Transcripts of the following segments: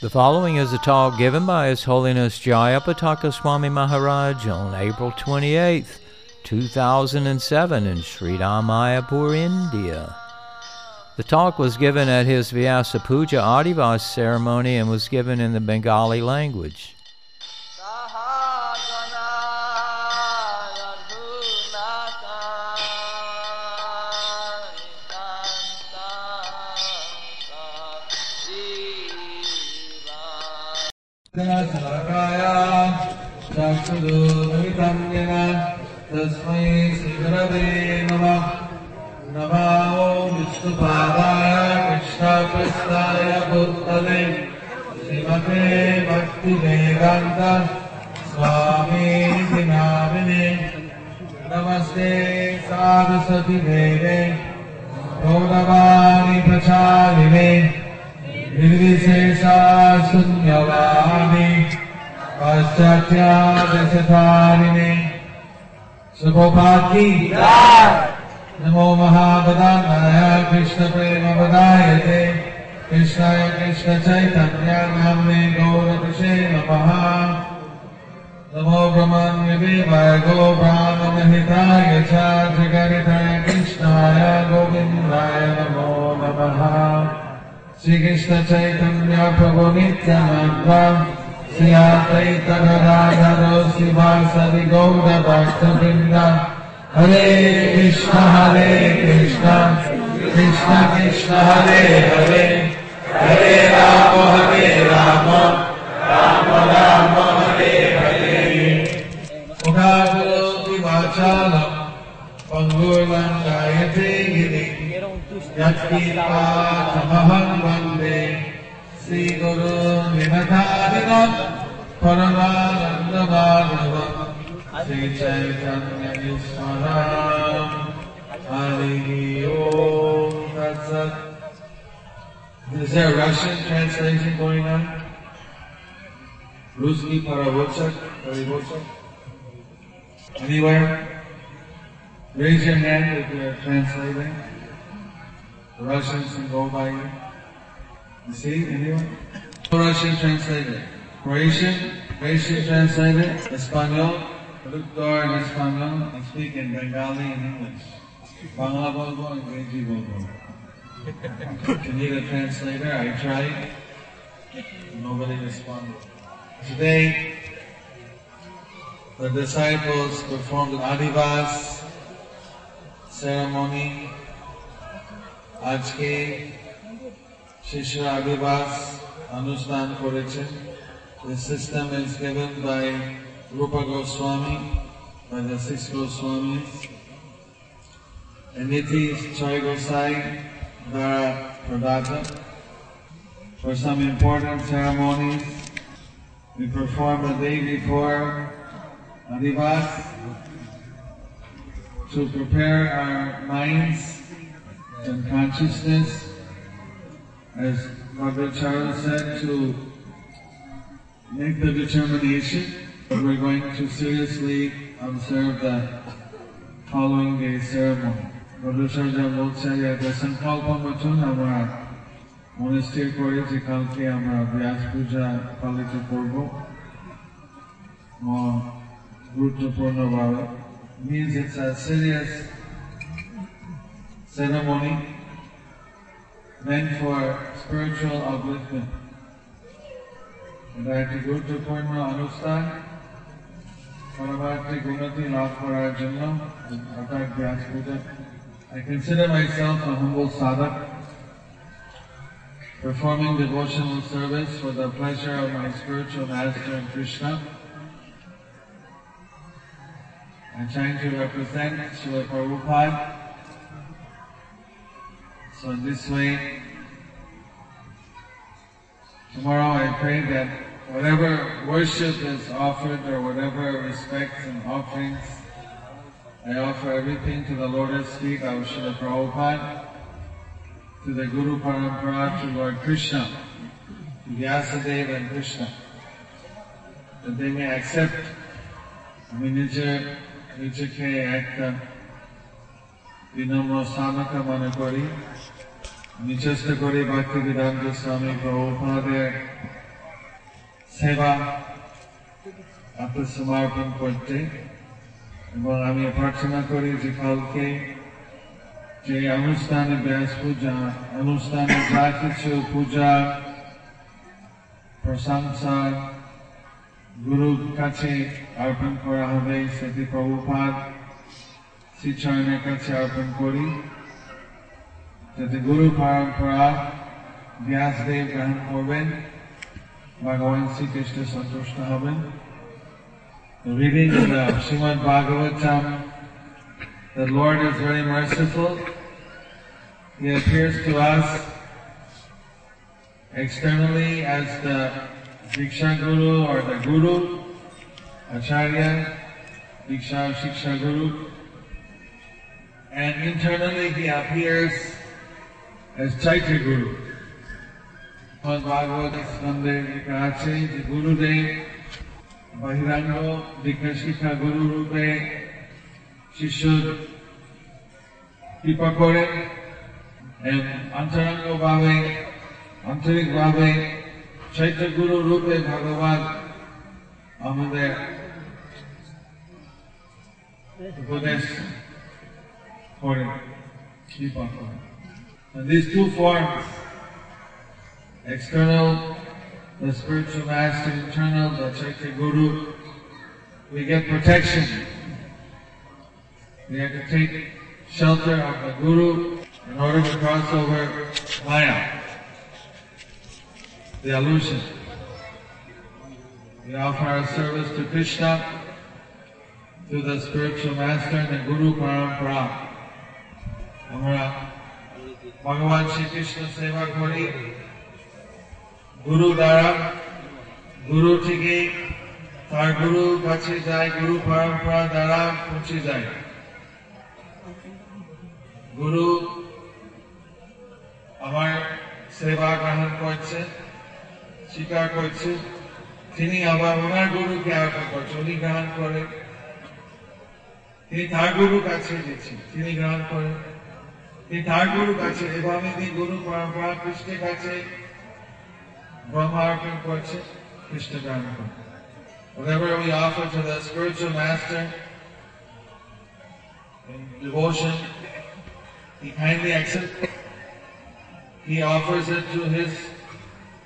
The following is a talk given by His Holiness Jayapataka Swami Maharaj on April 28th, 2007 in Sridham Mayapur, India. The talk was given at his Vyasa Puja Adivas ceremony and was given in the Bengali language. Thank you. तस्मै श्रीगुरवे नमः। नमो विष्णुपादाय कृष्णकृष्णाय भूतले श्रीमते भक्तिवेदान्त स्वामी नामिने नमस्ते सारस्वती देवे। गौरवाणि प्रचारिणे। निर्विशेषा पाश्चात्यादशधारिणे। शुभोपाधि नमो महाबदानाय कृष्ण प्रेम बदायते कृष्णाय कृष्ण चैतन्या नामने गौरविषे नमः। नमो ब्रह्मान्यदेवाय गोब्राह्मणहिताय च जगरिताय कृष्णाय गोविन्दाय नमो नमः। श्रीकृष्णचैतन्य प्रभो नित्यानन्द। श्री अद्वैत गदाधर शिवासदि गौर भक्तवृन्द हरे कृष्ण हरे कृष्ण कृष्ण कृष्ण हरे हरे हरे राम हरे राम राम राम हरे हरे उदाकरोति वाचालम् पङ्गुर्लङ्गायते गिरिम् यत्कीर्तामहं वंदे श्रीगुरु निमधारिणम् परमानन्दमाधवम् श्रीचैतन्यविस्मराम् हरिः ॐ तत्सत् Is there a Russian translation going on? Ruski Paravochak? Paravochak? Anywhere? Raise your hand if you're translating. The Russians can go by you. You see, anyone? Russian translator. Croatian, Croatian translated, Espanol, Lukdor in Espanol, and speak in Bengali and English. Bangla Bogo and Greji Bogo. you need a translator? I tried. Nobody responded. Today, the disciples performed an Adivas ceremony. Ajke Shishra Adivas Anustan Korechen. The system is given by Rupa Goswami, by the six Goswamis. And Niti Chai Gosai, Pradata. For some important ceremonies, we perform the day before Adivas to prepare our minds and consciousness, as Mother Charles said, to make the determination that we're going to seriously observe the following day ceremony. মধুচর্যা বলছে যে একটা সংকল্প মতন আমরা মনে স্থির করি যে কালকে আমরা ব্যাস পূজা পালিত করব গুরুত্বপূর্ণভাবে means it's a serious ceremony meant for spiritual upliftment. এটা একটি গুরুত্বপূর্ণ অনুষ্ঠান পরবর্তী গুণতি লাভ করার জন্য অর্থাৎ ব্যাস পূজা I consider myself a humble sadhak, performing devotional service for the pleasure of my spiritual master and Krishna. I'm trying to represent Srila Prabhupada. So in this way, tomorrow I pray that whatever worship is offered or whatever respects and offerings I I offer everything to the Lotus feet of Srila Prabhupada, to the Guru Parampara, to Lord Krishna, to Vyasadeva and Krishna, that they may accept আমি নিজে নিজেকে একটা বিনম্র স্থানকে মনে করি আমি চেষ্টা করি ভক্তি বেদান্ত স্বামী প্রভুপাদের সেবা আত্মসমর্পণ করতে এবং আমি প্রার্থনা করি যে কালকে যে অনুষ্ঠানে ব্যাস পূজা, অনুষ্ঠানে যা কিছু পূজা, প্রশংসা গুরুর কাছে অর্পণ করা হবে, সেটি প্রভুপাদ শ্রীচরণের কাছে অর্পণ করি। যাতে গুরু পরম্পরা ব্যাসদেব গ্রহণ করবেন। ভগবান শ্রীকৃষ্ণ সন্তুষ্ট হবেন Reading in the Srimad Bhagavatam, the Lord is very merciful. He appears to us externally as the Diksha Guru or the Guru, Acharya, Diksha Shiksha Guru. And internally he appears as Chaitya Guru. Srimad Bhagavad Skande আছে যে গুরুদেব বহিরাঙ্গ দীক্ষা গুরু রূপে শিষ্য কৃপা এবং অন্তরঙ্গ ভাবে আন্তরিক ভাবে চৈত্য গুরু রূপে ভগবান আমাদের উপদেশ করেন কৃপা And these two forms, external, the spiritual master, internal, the Chaitya Guru. We get protection. We have to take shelter of the Guru in order to cross over Maya, the illusion. We offer our service to Krishna, to the spiritual master and the Guru Parampara. আমরা ভগবান Krishna Seva করি গুরু দ্বারা গুরু থেকে তার গুরু কাছে যায়, গুরু পরম্পরা দ্বারা পৌঁছে যায়। গুরু আমার সেবা গ্রহণ করছে, স্বীকার করছে। তিনি আবার ওনার গুরুকে আরম্ভ করছে, উনি গ্রহণ করে। তিনি তার গুরু কাছে দিচ্ছেন তিনি গ্রহণ করেন তিনি তার গুরু কাছে এভাবে তিনি গুরু পরম্পরা কৃষ্ণের কাছে Brahmarpin Prakshit Krishna Dharma. Whatever we offer to the spiritual master in devotion, he kindly accepts. He offers it to his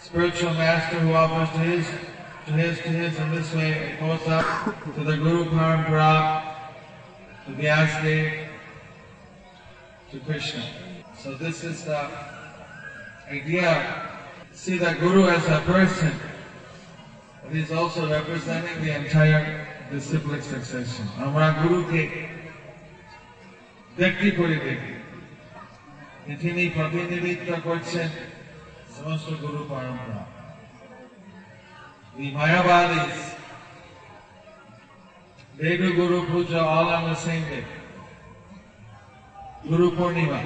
spiritual master who offers to his, to his, to his, and this way it goes up to the Guru Parampara, to Vyasadeva, to Krishna. So this is the idea See the Guru as a person, but he's also representing the entire disciplic succession. আমরা গুরুকে ব্যক্তি করে দেখি তিনি প্রতিনিধিত্ব করছেন সমস্ত গুরু পরম্পরা The Mayavadis, they do Guru Puja all on the same day. Guru Purnima.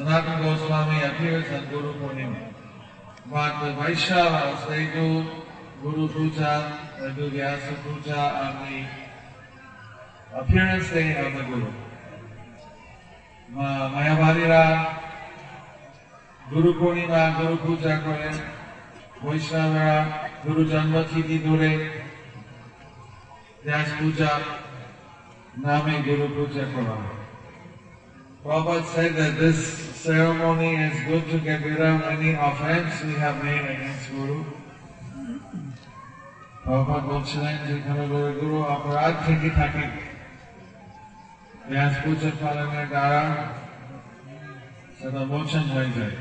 Sanatana Goswami appears on Guru Purnima. But the Vaishnavas, they do Guru Puja, they do Vyasa Puja on the appearance day of the Guru. Mayavadira Guru Purnima, Guru Puja Kore, Vaishnavara, Guru Janmachiti Dure, Vyasa Puja, Nami Guru Puja Kora. Prabhupada said that this ceremony is good to get rid of any offense we have made against Guru. Prabhupada বলছিলেন যেখানে গুরু অপরাধ থেকে থাকে ব্যাস পূজা পালনের দ্বারা সেটা মোচন হয়ে যায়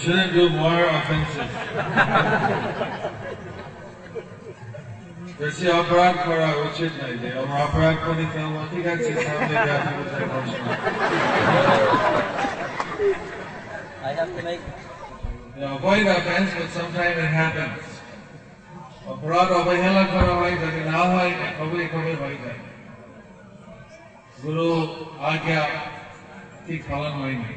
shouldn't do more offensive. বেশি অপরাধ করা উচিত নয় যে আমরা অপরাধ করি ফেলবো ঠিক আছে সামনে ব্যাস পূজার প্রশ্ন I have to make You avoid offense, but sometimes it happens. অপরাধ অবহেলা করা হয় যদি না হয় কবে কবে হয়ে যায় গুরু আজ্ঞা ঠিক পালন হয়নি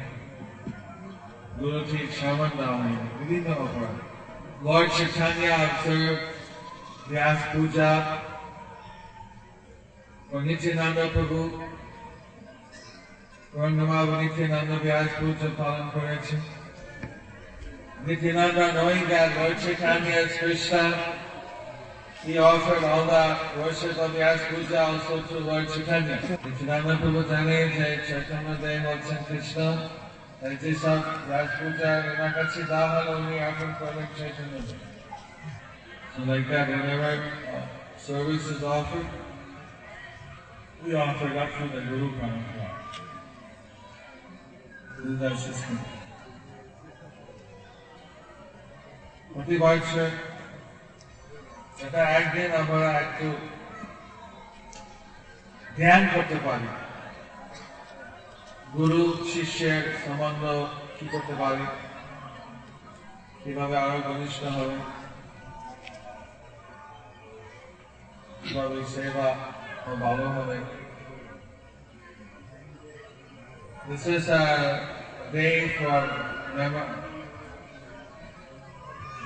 শ্রবণ দেওয়া হয়নি বিভিন্ন অপরাধ Lord Chaitanya observed Vyas Puja for Nityananda Prabhu. Gurunamav Nityananda Vyas Puja পালন করেছে Nityananda, knowing that Lord Chaitanya is Krishna, he offered all the worship of Vyas Puja also to Lord Chaitanya. Nityananda Prabhu জানে যে Chaitanya Dev হচ্ছেন কৃষ্ণ তাই যেসব Vyas Puja ওনার কাছে দেওয়া হলো উনি অর্পণ করলেন Chaitanya Dev. So like that, whenever uh, service is offered, we offer it up for the Guru Parampara. This is our system. প্রতি বছর সেটা একদিন আমরা একটু ধ্যান করতে পারি গুরু শিষ্যের সম্বন্ধ কি করতে পারি কিভাবে আরো ঘনিষ্ঠ হবে কিভাবে সেবা ও ভালো হবে This is a day for mem-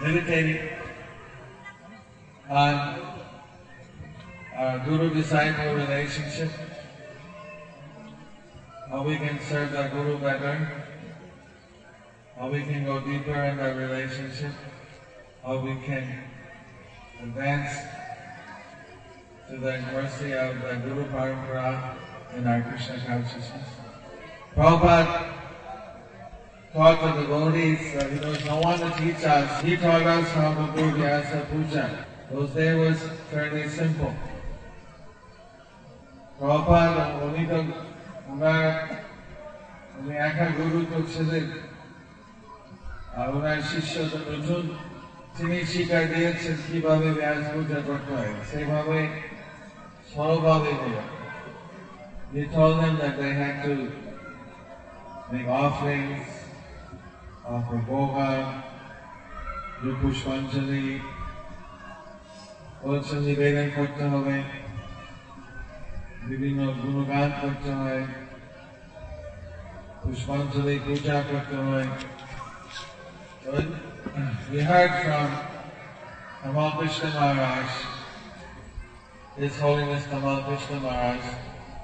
meditating on our guru disciple relationship, how we can serve the guru better, how we can go deeper in that relationship, how we can advance to the mercy of the Guru Parampara in our Krishna consciousness. Prabhupada taught the devotees that he was no one to teach us. He taught us how to do Vyasa Puja. Those days was fairly simple. Prabhupada, উনি ওনার উনি একা গুরু তো আর ওনার শিষ্য নতুন তিনি শিক্ষা দিয়েছেন কীভাবে ব্যাস পূজা করতে হয়। সেভাবে সরলভাবে হলো। He told them that they had to make offerings, offer boga, do করতে হবে। বিভিন্ন গুণগান করতে হয় পুষ্পাঞ্জলি পূজা করতে হয় We heard from Tamal Krishna Maharaj, His Holiness Tamal Krishna Maharaj,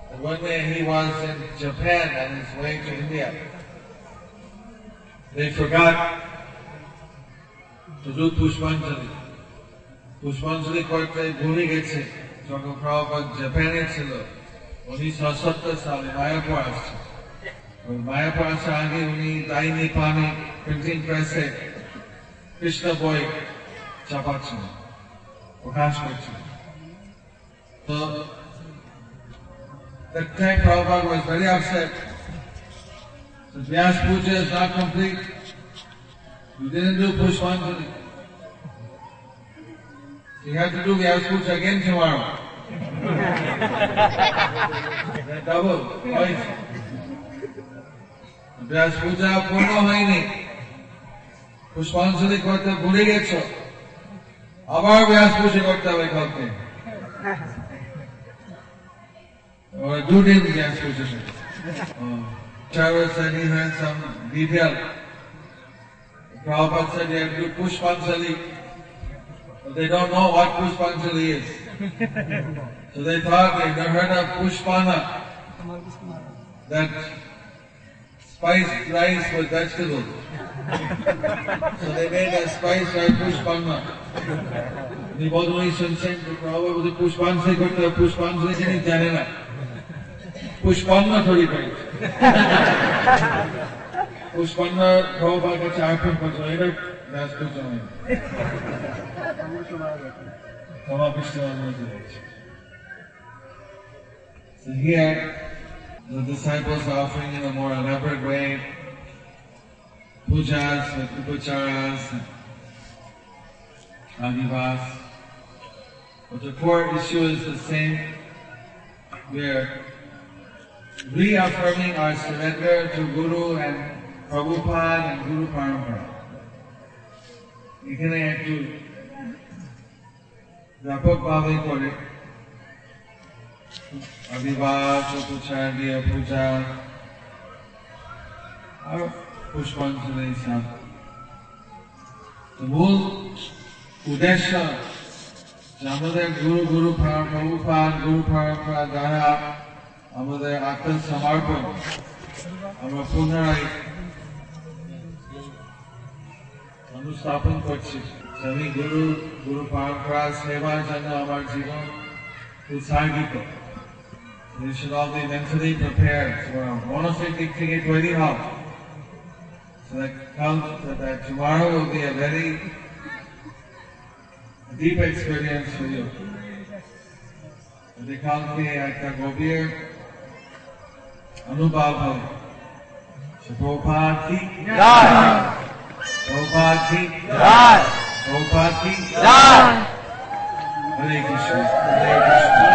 that one day he was in Japan on his way to India. They forgot to do Pushpanjali. Pushpanjali korte bhuli geche. যখন প্রভুপাদ জাপানে ছিল উনিশশো সত্তর সালে মায়াপুর আসছে ওই মায়াপুর আসার আগে উনি দাইনি পানি প্রিন্টিং প্রেসে কৃষ্ণ বই চাপাচ্ছেন প্রকাশ করছেন তো That time Prabhupada was very upset. The Vyas Puja is not complete. You didn't do Pushpanjali. You have to do Vyas Puja again tomorrow. Double, twice. ব্যাস পূজা পূর্ণ হয়নি পুষ্পাঞ্জলি করতে ভুলে গেছ আবার ব্যাস পুজো করতে হবে কালকে or দুদিন ব্যাস পুজো Trevor said he had some detail. Prabhupada said you have to do Pushpanjali, But they don't know what Pushpanjali is. so they thought they'd heard of Pushpanna, that spiced rice with vegetables. so they made a spiced rice Pushpanna. Ni bodhuni shansen kukrawa bodhi Pushpanjali kutta Pushpanjali kini janena. Pushpanna thodi paid. Pushpanna Prabhupada ka charpam pajoyna Ben kocamayım. Tamam. So here, the disciples are offering in a more elaborate way pujas, upacharas, adivas. But the core issue is the same. We're reaffirming our surrender to Guru and Prabhupada and Guru Parampara. এখানে একটু ব্যাপকভাবে করে। মূল উদ্দেশ্য আমাদের গুরু গুরু প্রভুপাদ গুরু পরম্পরা দ্বারা আমাদের আত্মসমর্পণ আমরা পুনরায় অনুস্থাপন করছি আমি গুরু গুরু পরম্পরা সেবার জন্য আমার জীবন উৎসর্গিত We should all be mentally prepared for a monastery থেকে তৈরি হও So that comes that, that tomorrow will be a very deep experience for you. যদি কালকে একটা গভীর অনুভব হয় गोपाल की गोपाल की हरे कृष्ण हरे कृष्ण